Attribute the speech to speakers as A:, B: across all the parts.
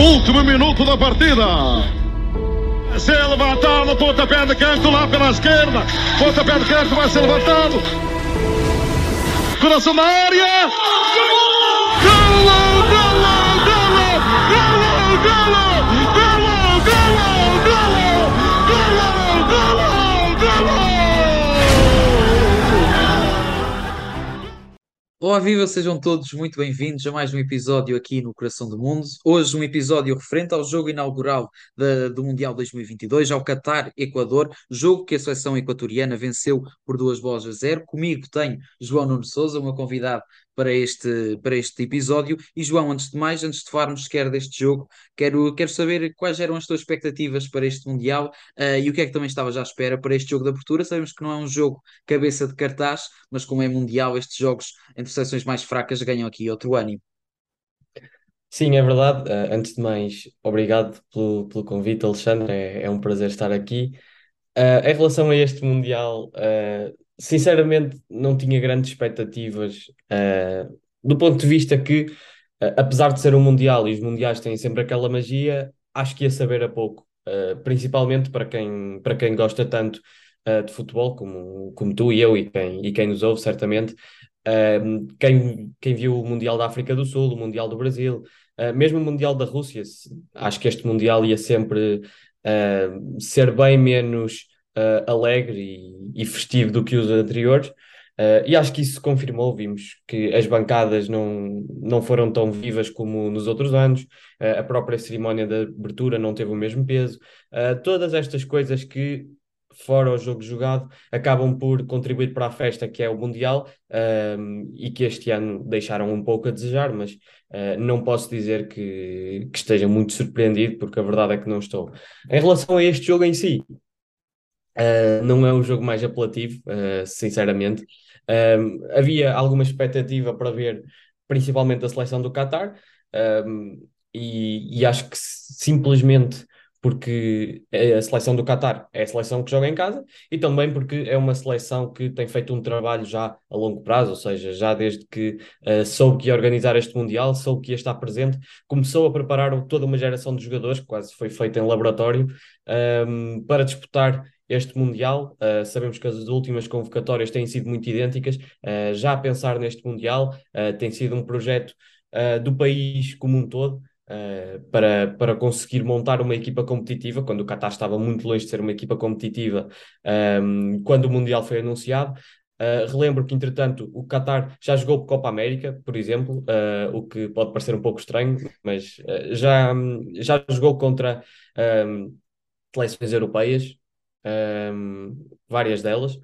A: Último minuto da partida. Se levantado, pontapé de canto lá pela esquerda. Pontapé de canto vai ser levantado. Coração da área. Golo! Golo! Golo!
B: Olá, viva, sejam todos muito bem-vindos a mais um episódio aqui no Coração do Mundo. Hoje, um episódio referente ao jogo inaugural da- do Mundial 2022, ao Qatar-Equador, jogo que a seleção equatoriana venceu por duas bolas a zero. Comigo tenho João Nuno Souza, o meu convidado para este, para este episódio. E, João, antes de mais, antes de falarmos sequer deste jogo, quero, quero saber quais eram as tuas expectativas para este Mundial ah, e o que é que também estavas à espera para este jogo de abertura. Sabemos que não é um jogo cabeça de cartaz, mas como é Mundial, estes jogos entre seleções mais fracas ganham aqui outro ânimo.
C: Sim, é verdade. Eh, antes de mais, obrigado pelo, pelo convite, Alexandre. É, é um prazer estar aqui. Eh, em relação a este Mundial, eh, sinceramente, não tinha grandes expectativas, eh, do ponto de vista que, eh, apesar de ser um Mundial e os Mundiais têm sempre aquela magia, acho que ia saber a pouco, eh, principalmente para quem, para quem gosta tanto, de futebol, como, como tu e eu e quem, e quem nos ouve, certamente. Um, quem, quem viu o Mundial da África do Sul, o Mundial do Brasil, uh, mesmo o Mundial da Rússia, acho que este Mundial ia sempre uh, ser bem menos uh, alegre e, e festivo do que os anteriores. Uh, e acho que isso se confirmou. Vimos que as bancadas não, não foram tão vivas como nos outros anos, uh, a própria cerimónia de abertura não teve o mesmo peso. Todas estas coisas que, fora o jogo jogado, acabam por contribuir para a festa que é o Mundial um, e que este ano deixaram um pouco a desejar, mas uh, não posso dizer que, que esteja muito surpreendido, porque a verdade é que não estou. Em relação a este jogo em si, uh, não é o jogo mais apelativo, uh, sinceramente. Um, havia alguma expectativa para ver, principalmente a seleção do Qatar, e, e acho que simplesmente porque a seleção do Qatar é a seleção que joga em casa e também porque é uma seleção que tem feito um trabalho já a longo prazo, ou seja, já desde que uh, soube que ia organizar este Mundial, soube que ia estar presente, começou a preparar toda uma geração de jogadores, quase foi feita em laboratório, um, para disputar este Mundial. Uh, sabemos que as últimas convocatórias têm sido muito idênticas, uh, já a pensar neste Mundial, tem sido um projeto do país como um todo. Uh, para, para conseguir montar uma equipa competitiva, quando o Qatar estava muito longe de ser uma equipa competitiva, um, quando o Mundial foi anunciado. Uh, relembro que, entretanto, o Qatar já jogou Copa América, por exemplo, uh, o que pode parecer um pouco estranho, mas já, já jogou contra seleções europeias, um, várias delas.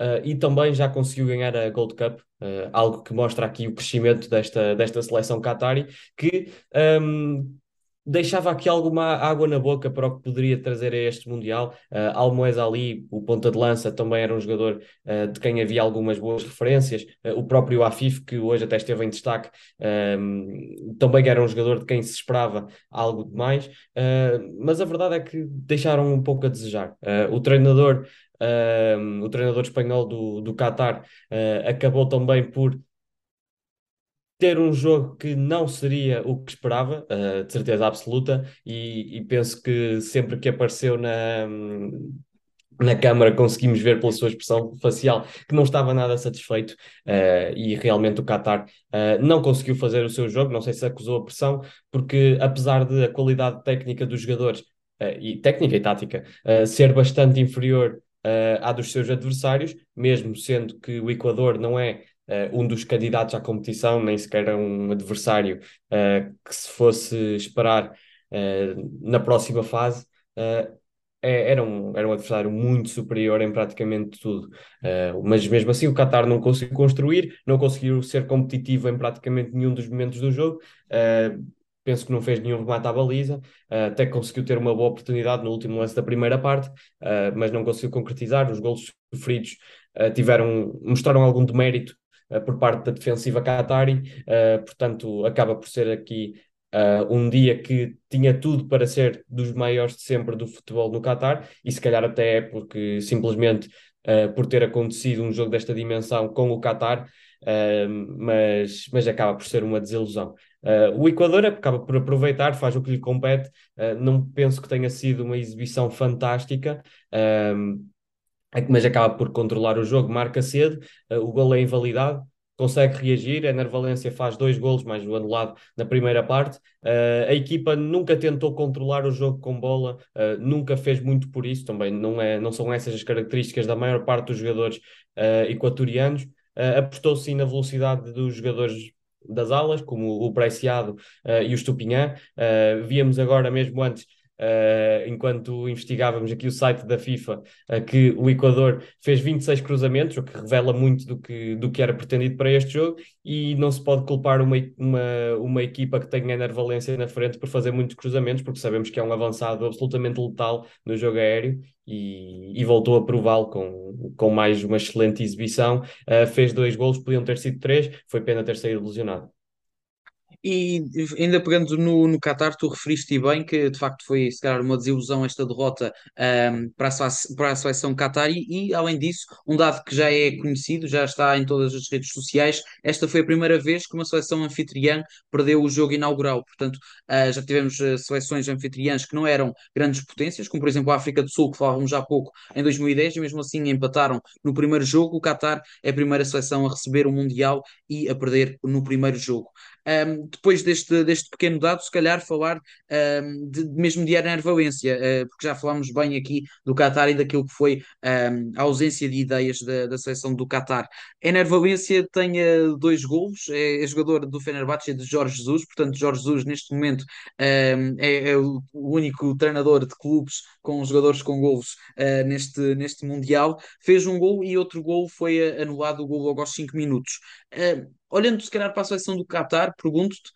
C: Uh, e também já conseguiu ganhar a Gold Cup, uh, algo que mostra aqui o crescimento desta, desta seleção Qatari, que um, deixava aqui alguma água na boca para o que poderia trazer a este Mundial. Uh, Almoez Ali, o ponta de lança, também era um jogador de quem havia algumas boas referências. o próprio Afif, que hoje até esteve em destaque, um, também era um jogador de quem se esperava algo de mais. mas a verdade é que deixaram um pouco a desejar. o treinador Uh, o treinador espanhol do, do Qatar uh, acabou também por ter um jogo que não seria o que esperava, uh, de certeza absoluta, e, e, penso que sempre que apareceu na, na Câmara conseguimos ver pela sua expressão facial que não estava nada satisfeito e realmente o Qatar não conseguiu fazer o seu jogo, não sei se acusou a pressão, porque apesar de a qualidade técnica dos jogadores e técnica e tática ser bastante inferior uh, à dos seus adversários, mesmo sendo que o Equador não é uh, um dos candidatos à competição, nem sequer um adversário uh, que se fosse esperar na próxima fase. É, era, um, era um adversário muito superior em praticamente tudo. mas mesmo assim, o Qatar não conseguiu construir, não conseguiu ser competitivo em praticamente nenhum dos momentos do jogo penso que não fez nenhum remate à baliza, uh, até conseguiu ter uma boa oportunidade no último lance da primeira parte, uh, mas não conseguiu concretizar. Os golos sofridos uh, tiveram, mostraram algum demérito por parte da defensiva Qatari, portanto, acaba por ser aqui um dia que tinha tudo para ser dos maiores de sempre do futebol no Qatar, e se calhar até é porque simplesmente por ter acontecido um jogo desta dimensão com o Qatar. Uh, mas, mas acaba por ser uma desilusão. Uh, o Equador acaba por aproveitar, faz o que lhe compete. Uh, não penso que tenha sido uma exibição fantástica, mas acaba por controlar o jogo, marca cedo, uh, o gol é invalidado, consegue reagir. A Ener Valência faz dois golos, mais o anulado na primeira parte. Uh, a equipa nunca tentou controlar o jogo com bola, uh, nunca fez muito por isso. Também não, é, não são essas as características da maior parte dos jogadores uh, equatorianos. apostou sim na velocidade dos jogadores das alas, como o Preciado e o Stupinhã. víamos agora mesmo antes Uh, enquanto investigávamos aqui o site da FIFA, uh, que o Equador fez 26 cruzamentos, o que revela muito do que, do que era pretendido para este jogo, e não se pode culpar uma, uma, uma equipa que tenha Ener Valência na frente por fazer muitos cruzamentos, porque sabemos que é um avançado absolutamente letal no jogo aéreo. E, e voltou a prová-lo com, com mais uma excelente exibição. Uh, fez dois golos, podiam ter sido três, foi pena ter saído lesionado.
B: E ainda pegando no, no Qatar, tu referiste bem que de facto foi se calhar uma desilusão esta derrota um, para, a, para a seleção Qatar. E, e, além disso, um dado que já é conhecido, já está em todas as redes sociais, esta foi a primeira vez que uma seleção anfitriã perdeu o jogo inaugural, portanto uh, já tivemos uh, seleções anfitriãs que não eram grandes potências, como por exemplo a África do Sul, que falávamos já há pouco, em 2010, e mesmo assim empataram no primeiro jogo, o Qatar é a primeira seleção a receber o Mundial e a perder no primeiro jogo. Um, depois deste, deste pequeno dado, se calhar falar um, de, mesmo de enervalência, uh, porque já falámos bem aqui do Qatar e daquilo que foi um, a ausência de ideias da, da seleção do Qatar. Enervalência tem uh, dois golos, é, é, jogador do Fenerbahçe de Jorge Jesus, portanto Jorge Jesus neste momento é, é, o único treinador de clubes com jogadores com golos uh, neste, neste Mundial, fez um gol e outro gol foi anulado, o gol logo aos 5 minutos. Uh, olhando se calhar para a seleção do Qatar, pergunto-te,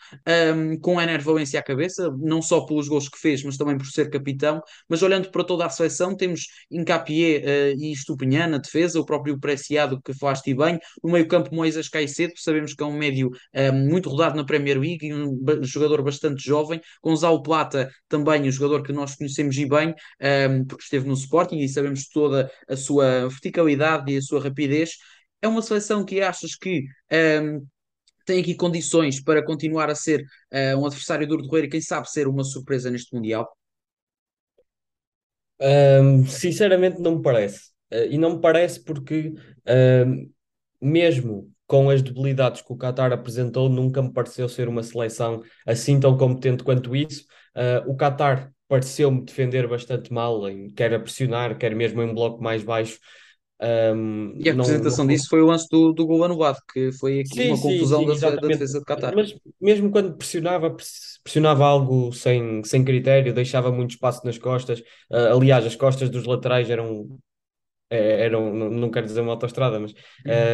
B: um, com a enervalência à cabeça, não só pelos gols que fez, mas também por ser capitão, mas olhando para toda a seleção, temos Incapié uh, e Estupinhã na defesa, o próprio Preciado que falaste bem, no meio campo Moisés Caicedo, sabemos que é um médio muito rodado na Premier League e um jogador bastante jovem, Gonzalo Plata também, um jogador que nós conhecemos e bem, um, porque esteve no Sporting e sabemos toda a sua verticalidade e a sua rapidez, é uma seleção que achas que um, tem aqui condições para continuar a ser uh, um adversário duro de roer e quem sabe ser uma surpresa neste Mundial?
C: Um, sinceramente não me parece. Uh, e não me parece porque um, mesmo com as debilidades que o Qatar apresentou, nunca me pareceu ser uma seleção assim tão competente quanto isso. Uh, o Qatar pareceu-me defender bastante mal, em, quer a pressionar, quer mesmo em bloco mais baixo.
B: Um, e a apresentação não... disso foi o lance do, do gol anulado, que foi aqui sim, uma confusão sim, sim, da, da, defesa de Qatar.
C: Mas mesmo quando pressionava, pressionava algo sem, sem critério, deixava muito espaço nas costas. Uh, aliás, as costas dos laterais eram. É, eram não, não quero dizer uma autostrada, mas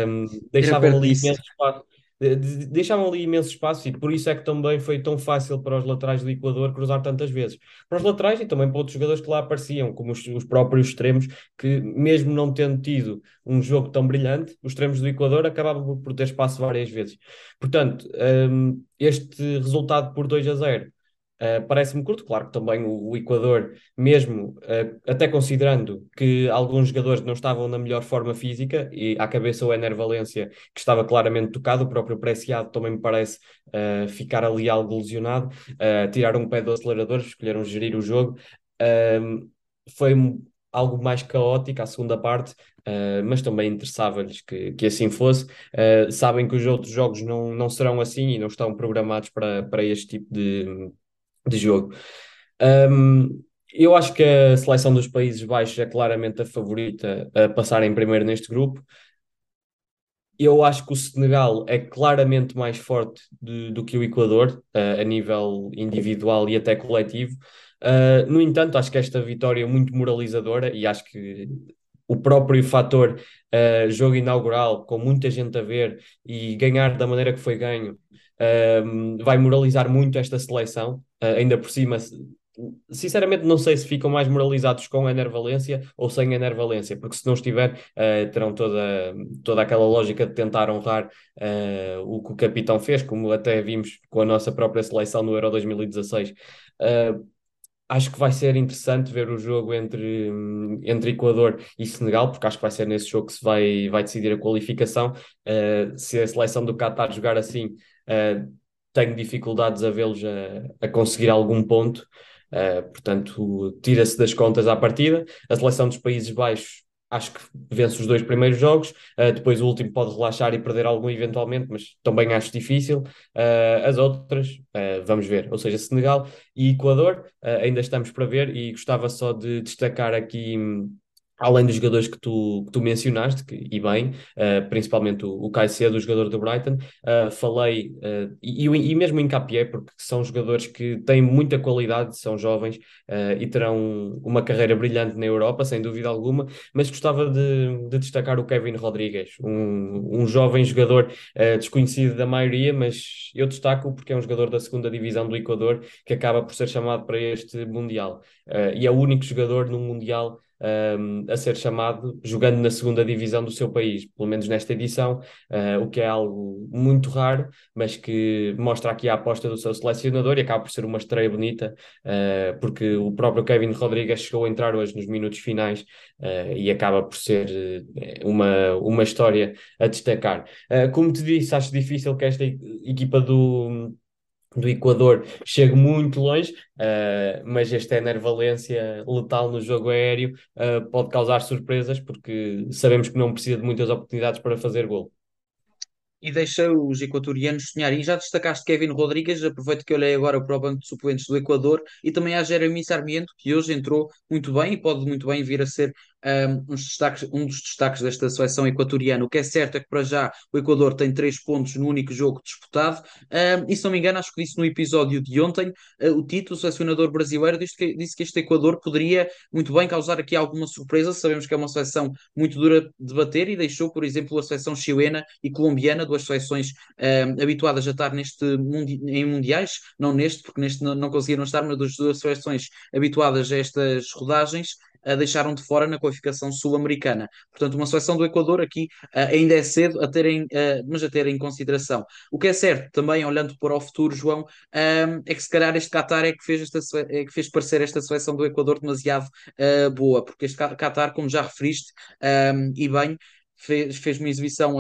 C: um, deixavam ali imenso espaço deixavam ali imenso espaço e por isso é que também foi tão fácil para os laterais do Equador cruzar tantas vezes. Para os laterais e também para outros jogadores que lá apareciam, como os, os próprios extremos, que mesmo não tendo tido um jogo tão brilhante, os extremos do Equador acabavam por ter espaço várias vezes. Portanto, um, este resultado por 2 a 0 Uh, Parece-me curto, claro que também o, o Equador, mesmo uh, até considerando que alguns jogadores não estavam na melhor forma física, e à cabeça o Ener Valência, que estava claramente tocado, o próprio Preciado também me parece uh, ficar ali algo lesionado, tiraram um pé do acelerador, escolheram gerir o jogo. foi algo mais caótico a segunda parte, Uh, mas também interessava-lhes que, que assim fosse. Uh, sabem que os outros jogos não, não serão assim e não estão programados para, para este tipo de, de jogo. Um, eu acho que a seleção dos Países Baixos é claramente a favorita a passar em primeiro neste grupo. Eu acho que o Senegal é claramente mais forte de, do que o Equador, uh, a nível individual e até coletivo. Uh, no entanto, acho que esta vitória é muito moralizadora e acho que o próprio fator uh, jogo inaugural, com muita gente a ver e ganhar da maneira que foi ganho, vai moralizar muito esta seleção, uh, ainda por cima. Sinceramente, não sei se ficam mais moralizados com a Enervalência ou sem a Enervalência, porque se não estiver, uh, terão toda, toda aquela lógica de tentar honrar uh, o que o capitão fez, como até vimos com a nossa própria seleção no Euro 2016 acho que vai ser interessante ver o jogo entre, entre Equador e Senegal, porque acho que vai ser nesse jogo que se vai, vai decidir a qualificação. Uh, se a seleção do Qatar jogar assim, uh, tenho dificuldades a vê-los a, a conseguir algum ponto. Uh, portanto, tira-se das contas à partida. A seleção dos Países Baixos acho que vence os dois primeiros jogos, uh, depois o último pode relaxar e perder algum eventualmente, mas também acho difícil. Uh, as outras, uh, vamos ver, ou seja, Senegal e Equador, ainda estamos para ver e gostava só de destacar aqui. Hum, além dos jogadores que tu, que tu mencionaste, que, e bem, uh, principalmente o, Caicedo, o jogador do Brighton, uh, falei, uh, e, e mesmo encapiei, porque são jogadores que têm muita qualidade, são jovens e terão uma carreira brilhante na Europa, sem dúvida alguma, mas gostava de, de destacar o Kevin Rodrigues, um, um jovem jogador desconhecido da maioria, mas eu destaco porque é um jogador da segunda divisão do Equador que acaba por ser chamado para este Mundial, e é o único jogador no Mundial um, a ser chamado jogando na segunda divisão do seu país, pelo menos nesta edição, uh, o que é algo muito raro, mas que mostra aqui a aposta do seu selecionador e acaba por ser uma estreia bonita, uh, porque o próprio Kevin Rodrigues chegou a entrar hoje nos minutos finais uh, e acaba por ser uma, uma história a destacar. como te disse, acho difícil que esta equipa do do Equador chega muito longe, uh, mas este Ener Valência letal no jogo aéreo uh, pode causar surpresas porque sabemos que não precisa de muitas oportunidades para fazer gol
B: e deixa os equatorianos sonharem. Já destacaste Kevin Rodrigues, aproveito que olhei agora para o banco de suplentes do Equador e também há Jeremy Sarmiento, que hoje entrou muito bem e pode muito bem vir a ser um, destaques, um dos destaques desta seleção equatoriana. O que é certo é que para já o Equador tem três pontos no único jogo disputado um, e se não me engano, acho que disse no episódio de ontem, uh, o Tito, o selecionador brasileiro, disse que, disse que este Equador poderia muito bem causar aqui alguma surpresa. Sabemos que é uma seleção muito dura de bater e deixou, por exemplo, a seleção chilena e colombiana, duas seleções um, habituadas a estar neste mundi em mundiais, não neste, porque neste não, não conseguiram estar, mas das duas seleções habituadas a estas rodagens, a deixaram de fora na qualificação sul-americana. Portanto, uma seleção do Equador aqui uh, ainda é cedo a terem, uh, mas a ter em consideração. O que é certo, também olhando para o futuro, João, um, é que se calhar este Qatar é que fez, esta, é que fez parecer esta seleção do Equador demasiado uh, boa, porque este Qatar, como já referiste, um, e bem, fez, fez uma exibição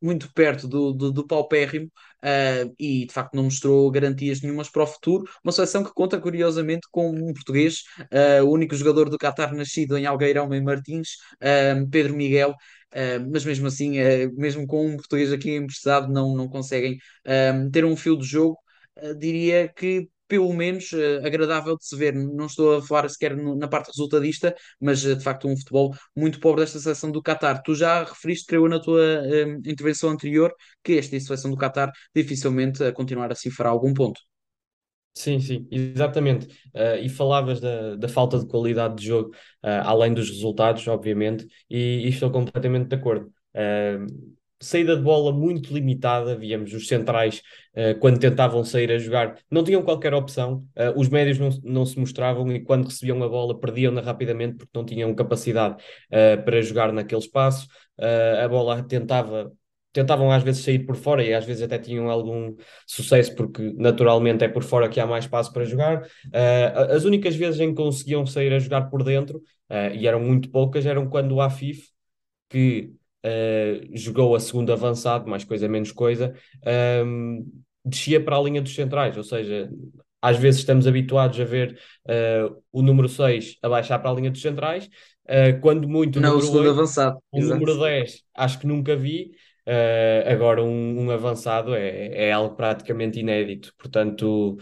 B: muito perto do, do, do paupérrimo uh, e de facto não mostrou garantias nenhumas para o futuro. Uma seleção que conta curiosamente com um português, uh, o único jogador do Qatar nascido em Algueirão, em Martins, uh, Pedro Miguel. mas mesmo assim, mesmo com um português aqui emprestado, não, não conseguem ter um fio de jogo. diria que pelo menos uh, agradável de se ver. Não estou a falar sequer na parte resultadista, mas uh, de facto um futebol muito pobre desta seleção do Qatar. Tu já referiste, creio, na tua uh, intervenção anterior, que esta seleção do Qatar dificilmente a continuar a cifrar algum ponto.
C: Sim, sim, exatamente. Uh, e falavas da, da falta de qualidade de jogo, uh, além dos resultados, obviamente, e, e estou completamente de acordo. Uh, saída de bola muito limitada, víamos os centrais, uh, quando tentavam sair a jogar, não tinham qualquer opção, uh, os médios não, não se mostravam e quando recebiam a bola perdiam-na rapidamente porque não tinham capacidade uh, para jogar naquele espaço, a bola tentava tentavam às vezes sair por fora e às vezes até tinham algum sucesso porque naturalmente é por fora que há mais espaço para jogar. Uh, as únicas vezes em que conseguiam sair a jogar por dentro, uh, e eram muito poucas, eram quando o Afif, que uh, jogou a segunda avançado, mais coisa menos coisa, um, ehm, descia para a linha dos centrais, ou seja, às vezes estamos habituados a ver uh, o número 6 a baixar para a linha dos centrais, uh, quando muito o
B: Não, número o segundo 8, avançado.
C: O Exato. número 10 acho que nunca vi, uh, agora um, um, avançado é, é algo praticamente inédito, portanto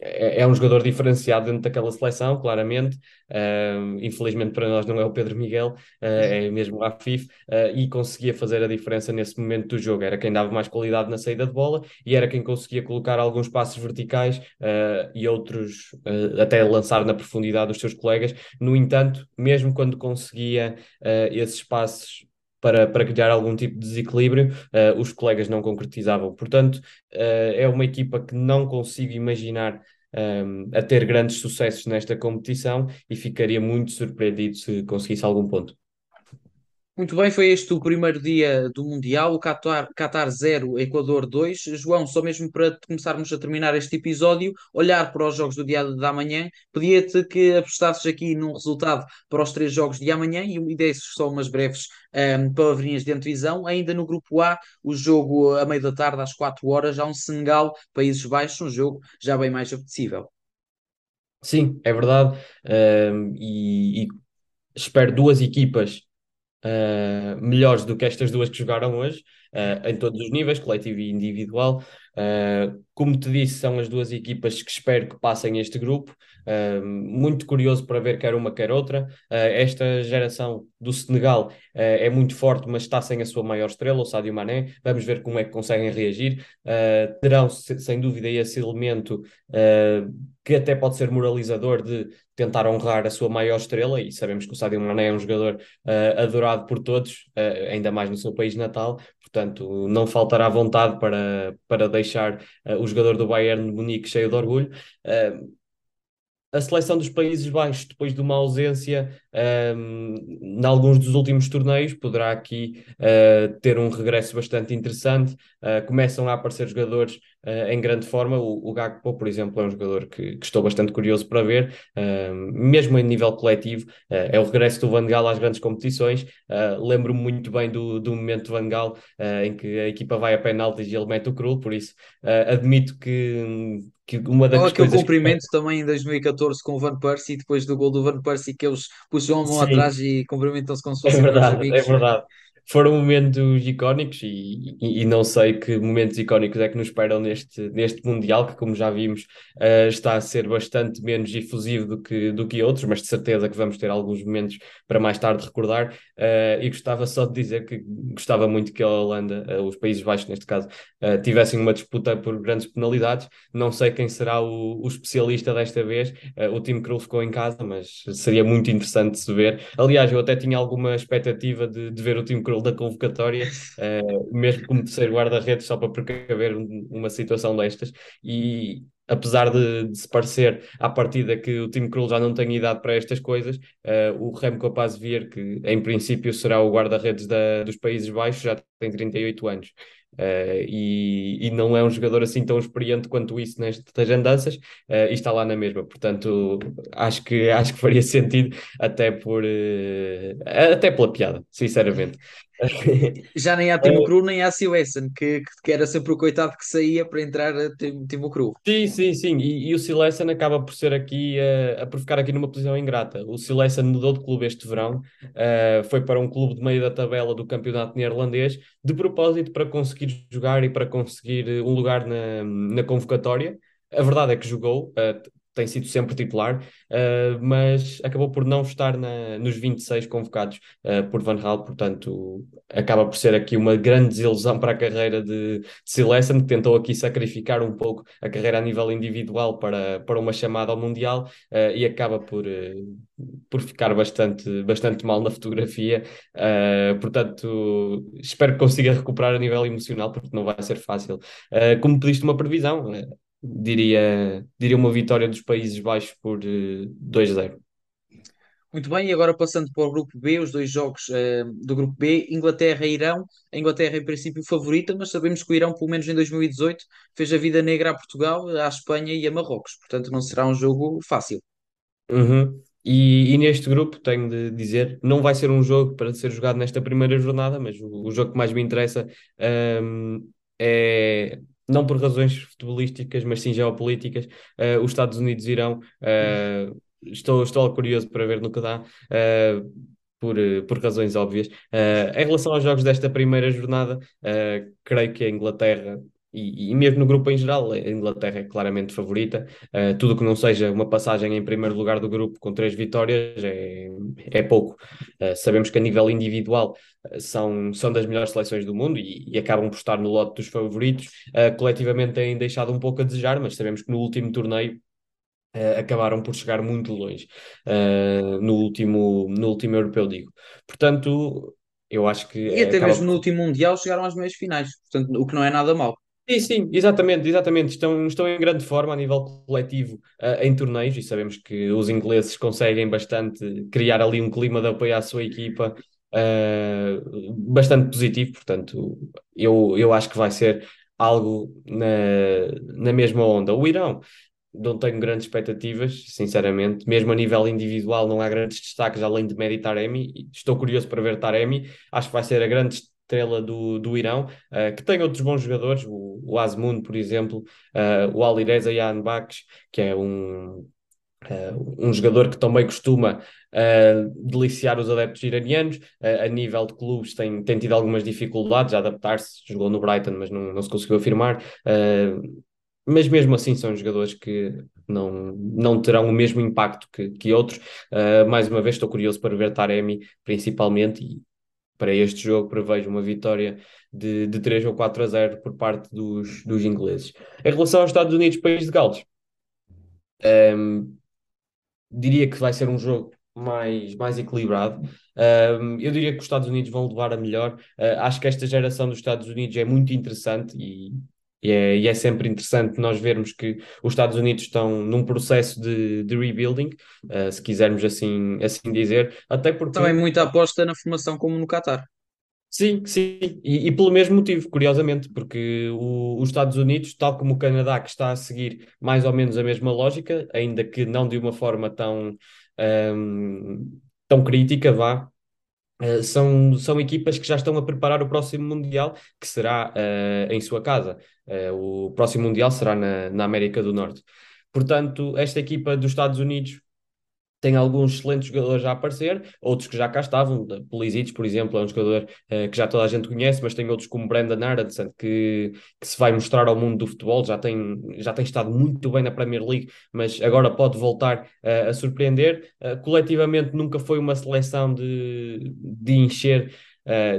C: é, é, um jogador diferenciado dentro daquela seleção, claramente. Uh, infelizmente para nós não é o Pedro Miguel, uh, é mesmo o Afif, uh, e conseguia fazer a diferença nesse momento do jogo. Era quem dava mais qualidade na saída de bola e era quem conseguia colocar alguns passos verticais e outros até lançar na profundidade os seus colegas. No entanto, mesmo quando conseguia esses passos para, para criar algum tipo de desequilíbrio, uh, os colegas não concretizavam. Portanto, uh, é uma equipa que não consigo imaginar um, ehm, a ter grandes sucessos nesta competição e ficaria muito surpreendido se conseguisse algum ponto.
B: Muito bem, foi este o primeiro dia do Mundial, o Qatar, Qatar 0, Equador 2. João, só mesmo para começarmos a terminar este episódio, olhar para os jogos do dia de amanhã, pedia-te que apostasses aqui num resultado para os três jogos de amanhã e, e desses só umas breves um, palavrinhas de antevisão. Ainda no grupo A, o jogo a meio da tarde, às 4 horas, há um Senegal, Países Baixos, um jogo já bem mais apetecível.
C: Sim, é verdade. Um, e, e espero duas equipas uh, melhores do que estas duas que jogaram hoje, uh, em todos os níveis, coletivo e individual. Uh, como te disse, são as duas equipas que espero que passem este grupo. muito curioso para ver quer uma quer outra. esta geração do Senegal é muito forte, mas está sem a sua maior estrela, o Sadio Mané. Vamos ver como é que conseguem reagir. terão, sem dúvida, esse elemento que até pode ser moralizador de tentar honrar a sua maior estrela, e sabemos que o Sadio Mané é um jogador uh, adorado por todos, uh, ainda mais no seu país natal, portanto não faltará vontade para, para deixar uh, o jogador do Bayern de Munique cheio de orgulho a seleção dos Países Baixos, depois de uma ausência um, em alguns dos últimos torneios, poderá aqui uh, ter um regresso bastante interessante. Uh, começam a aparecer jogadores uh, em grande forma. O, o Gakpo, por exemplo, é um jogador que, que estou bastante curioso para ver, mesmo em nível coletivo. é o regresso do Van Gaal às grandes competições. Lembro-me muito bem do, do momento de Van Gaal em que a equipa vai a penaltis e ele mete o cruel, por isso admito que
B: que uma das Ou aquele coisas cumprimento que... também em 2014 com o Van Persie, depois do gol do Van Persie, que eles puxam a mão Sim. atrás e cumprimentam-se como se
C: fossem é verdade, amigos. É verdade foram momentos icónicos e, e, e, não sei que momentos icónicos é que nos esperam neste, neste Mundial, que como já vimos uh, está a ser bastante menos efusivo do que, do que outros, mas de certeza que vamos ter alguns momentos para mais tarde recordar. Uh, e gostava só de dizer que gostava muito que a Holanda, uh, os Países Baixos neste caso, tivessem uma disputa por grandes penalidades. Não sei quem será o, o especialista desta vez. o time Krul ficou em casa, mas seria muito interessante se ver. Aliás, eu até tinha alguma expectativa de, de ver o time da convocatória, uh, mesmo como terceiro guarda-redes, só para precaver um, uma situação destas. E apesar de, de, se parecer à partida que o time Krul já não tem idade para estas coisas, uh, o Remco Paz Vier, que em princípio será o guarda-redes dos Países Baixos, já tem 38 anos. Uh, e, e, não é um jogador assim tão experiente quanto isso nestas andanças uh, e está lá na mesma. Portanto, acho que, acho que faria sentido até por uh, até pela piada, sinceramente.
B: Já nem há Timo Cru, nem há Silesen, que, que era sempre o coitado que saía para entrar a Timo Cru.
C: Sim, sim, sim. E, e o Silesen acaba por ser aqui, uh, a por ficar aqui numa posição ingrata. O Silesen mudou de clube este verão, uh, foi para um clube de meio da tabela do campeonato neerlandês, de propósito para conseguir jogar e para conseguir um lugar na, na convocatória. A verdade é que jogou, uh, tem sido sempre titular, uh, mas acabou por não estar na, nos 26 convocados uh, por Van Gaal, portanto acaba por ser aqui uma grande desilusão para a carreira de, de Silesen, que tentou aqui sacrificar um pouco a carreira a nível individual para, para uma chamada ao Mundial uh, e acaba por, por ficar bastante, bastante mal na fotografia, portanto espero que consiga recuperar a nível emocional, porque não vai ser fácil. como pediste uma previsão, diria, diria uma vitória dos Países Baixos por uh, eh, 2-0.
B: Muito bem, e agora passando para o grupo B, os dois jogos uh, do grupo B, Inglaterra e Irão. A Inglaterra, em princípio, favorita, mas sabemos que o Irão, pelo menos em 2018, fez a vida negra a Portugal, à Espanha e a Marrocos. Portanto, não será um jogo fácil.
C: Uhum. E, e, neste grupo, tenho de dizer, não vai ser um jogo para ser jogado nesta primeira jornada, mas o, o jogo que mais me interessa um, ehm, é não por razões futebolísticas, mas sim geopolíticas, uh, os Estados Unidos irão. Uh, estou, estou curioso para ver no que dá. Uh, por, por razões óbvias. em relação aos jogos desta primeira jornada, creio que a Inglaterra e, e, mesmo no grupo em geral, a Inglaterra é claramente favorita. Uh, tudo que não seja uma passagem em primeiro lugar do grupo com três vitórias é, é pouco. Uh, sabemos que a nível individual uh, são, são das melhores seleções do mundo e, e acabam por estar no lote dos favoritos. coletivamente têm deixado um pouco a desejar, mas sabemos que no último torneio acabaram por chegar muito longe no, último, no último europeu, digo. Portanto, eu acho que.
B: E até mesmo por... no último Mundial chegaram às meias finais, portanto, o que não é nada mal.
C: Sim, sim, exatamente, exatamente. Estão, estão em grande forma a nível coletivo uh, em torneios e sabemos que os ingleses conseguem bastante criar ali um clima de apoio à sua equipa uh, bastante positivo, portanto, eu, eu acho que vai ser algo na, na mesma onda. O Irão, não tenho grandes expectativas, sinceramente. Mesmo a nível individual, não há grandes destaques além de Mehdi Taremi. Estou curioso para ver Taremi. Acho que vai ser a grande estrela do, do Irão, uh, que tem outros bons jogadores, o, o Azmoun, por exemplo, uh, o Alireza Yan Baksh, que é um, Uh, um jogador que também costuma uh, deliciar os adeptos iranianos. Uh, a nível de clubes tem, tem tido algumas dificuldades a adaptar-se, jogou no Brighton, mas não, não se conseguiu afirmar. mas mesmo assim são jogadores que não, não terão o mesmo impacto que, que outros. mais uma vez estou curioso para ver Taremi, principalmente, e para este jogo prevejo uma vitória de, de 3 ou 4 a 0 por parte dos, dos ingleses. Em relação aos Estados Unidos, país de Gales, um, ehm, diria que vai ser um jogo mais, mais equilibrado. Um, eu diria que os Estados Unidos vão levar a melhor. Uh, acho que esta geração dos Estados Unidos é muito interessante e, e, é, e, é, sempre interessante nós vermos que os Estados Unidos estão num processo de, de rebuilding, uh, se quisermos assim, assim dizer. Até porque.
B: Também muita aposta na formação como no Qatar.
C: Sim, sim, e, e, pelo mesmo motivo, curiosamente, porque o, os Estados Unidos, tal como o Canadá, que está a seguir mais ou menos a mesma lógica, ainda que não de uma forma tão, um, tão crítica, vá, uh, são, são equipas que já estão a preparar o próximo Mundial, que será uh, em sua casa. Uh, o próximo Mundial será na, na América do Norte. Portanto, esta equipa dos Estados Unidos tem alguns excelentes jogadores a aparecer, outros que já cá estavam. Pulisic, por exemplo, é um jogador uh, que já toda a gente conhece, mas tem outros como Brandon Aronson, que, que se vai mostrar ao mundo do futebol. Já tem, já tem estado muito bem na Premier League, mas agora pode voltar uh, a surpreender. Coletivamente, nunca foi uma seleção de, de, encher,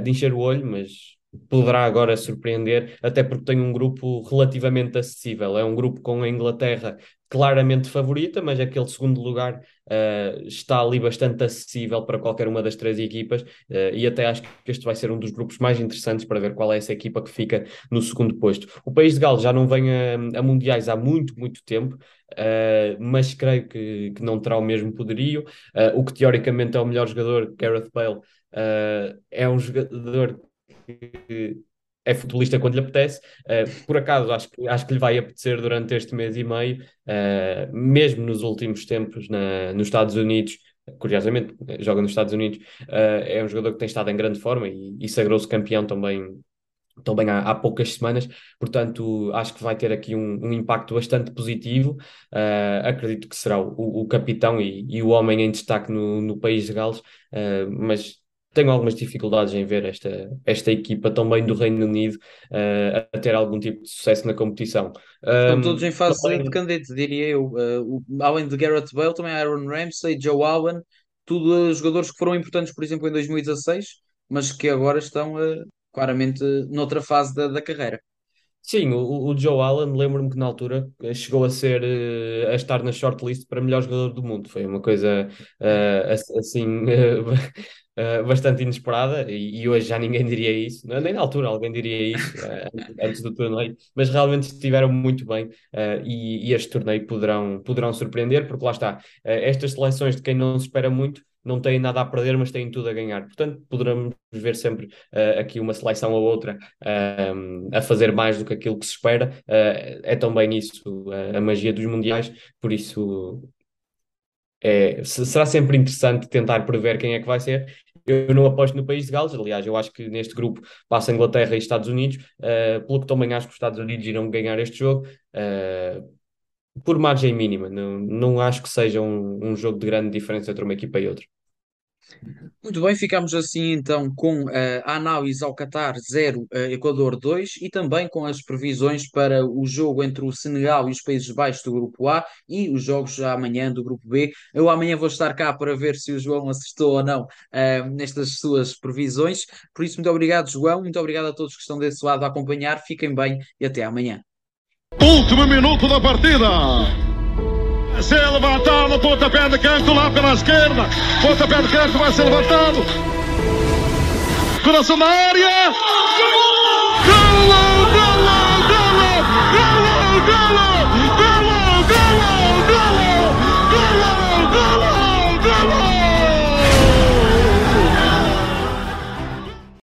C: de encher o olho, mas poderá agora surpreender, até porque tem um grupo relativamente acessível. É um grupo com a Inglaterra claramente favorita, mas aquele segundo lugar uh, está ali bastante acessível para qualquer uma das três equipas uh, e até acho que este vai ser um dos grupos mais interessantes para ver qual é essa equipa que fica no segundo posto. O país de Gales já não vem a, a mundiais há muito, muito tempo, uh, mas creio que, que não terá o mesmo poderio. o que teoricamente é o melhor jogador, Gareth Bale, é um jogador é futebolista quando lhe apetece. Uh, por acaso, acho que, acho que lhe vai apetecer durante este mês e meio, uh, mesmo nos últimos tempos na, nos Estados Unidos. Curiosamente, joga nos Estados Unidos. Uh, é um jogador que tem estado em grande forma e, e sagrou-se campeão também também há, há, poucas semanas, portanto acho que vai ter aqui um, um impacto bastante positivo. Acredito que será o, o capitão e, e, o homem em destaque no, no país de Gales, mas tenho algumas dificuldades em ver esta, esta equipa também do Reino Unido uh, a ter algum tipo de sucesso na competição.
B: Estão um, todos em fase também... decadente, diria eu. Uh, o, além de Garrett Bale, também Aaron Ramsey, Joe Allen, tudo uh, jogadores que foram importantes, por exemplo, em 2016, mas que agora estão claramente noutra fase da, da carreira.
C: Sim, o, o Joe Allen, lembro-me que na altura chegou a ser a estar na shortlist para melhor jogador do mundo. Foi uma coisa assim uh, bastante inesperada e, e, hoje já ninguém diria isso, nem na altura alguém diria isso uh, antes do torneio, mas realmente estiveram muito bem uh, e, e, este torneio poderão, poderão surpreender, porque lá está, estas seleções de quem não se espera muito não têm nada a perder, mas têm tudo a ganhar. Portanto, poderemos ver sempre uh, aqui uma seleção ou outra uh, a fazer mais do que aquilo que se espera. Uh, é também isso a magia dos mundiais, por isso é, será sempre interessante tentar prever quem é que vai ser. Eu não aposto no país de Gales, aliás, eu acho que neste grupo passa Inglaterra e Estados Unidos, uh, pelo que também acho que os Estados Unidos irão ganhar este jogo. Uh, por margem mínima, não, não acho que seja um, um jogo de grande diferença entre uma equipa e outra.
B: Muito bem, ficamos assim então com uh, a análise ao Qatar 0, uh, Equador 2 e também com as previsões para o jogo entre o Senegal e os Países Baixos do Grupo A e os jogos amanhã do Grupo B. Eu amanhã vou estar cá para ver se o João acertou ou não uh, nestas suas previsões. Por isso, muito obrigado, João. Muito obrigado a todos que estão desse lado a acompanhar. Fiquem bem e até amanhã.
A: Último minuto da partida. Se levantado, pontapé de canto lá pela esquerda. Pontapé de canto vai ser levantado. Coração na área. Golo, golo, golo, golo, golo.